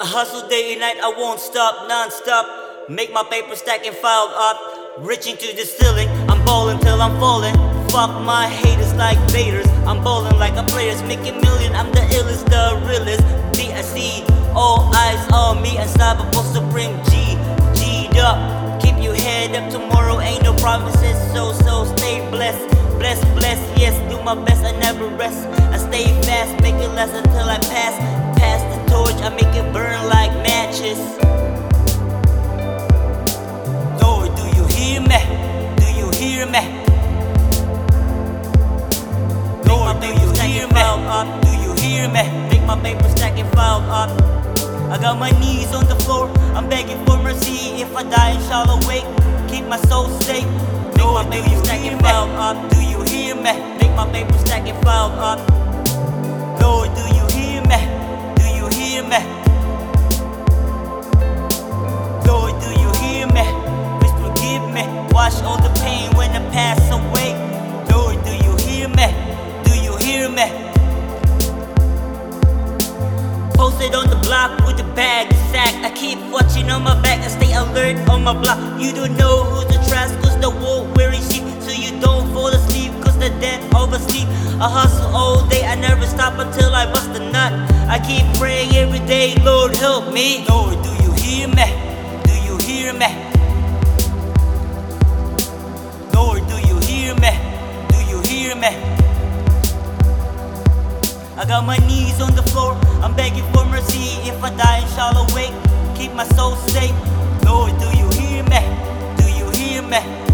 I hustle day and night, I won't stop, non-stop. Make my paper stack and file up. Reaching to the ceiling, I'm ballin' till I'm falling. Fuck my haters like Vaders. I'm ballin' like a players, making million. I'm the illest, the realest. DSC, all eyes on me, unstoppable supreme G. G'd up, keep your head up. Tomorrow ain't no promises, so so stay blessed. Bless, bless, yes, do my best, I never rest. I stay fast, make it until I pass. Pass the torch, I make it burn like matches. Lord, do you hear me? Do you hear me? Lord, do you hear me? Up. Do you hear me? Make my paper stack and file up. I got my knees on the floor, I'm begging for mercy. If I die and shall awake, keep my soul safe. Make my paper stack and file up. Do you hear me? On the block with the bag sack. I keep watching on my back. I stay alert on my block. You don't know who's the trash, cause the wolf wearing sheep. So you don't fall asleep, cause the dead oversleep. I hustle all day, I never stop until I bust a nut. I keep praying every day, Lord help me. Lord, do you hear me? Do you hear me? I got my knees on the floor, I'm begging for mercy. If I die shall awake, keep my soul safe. Lord, do you hear me? Do you hear me?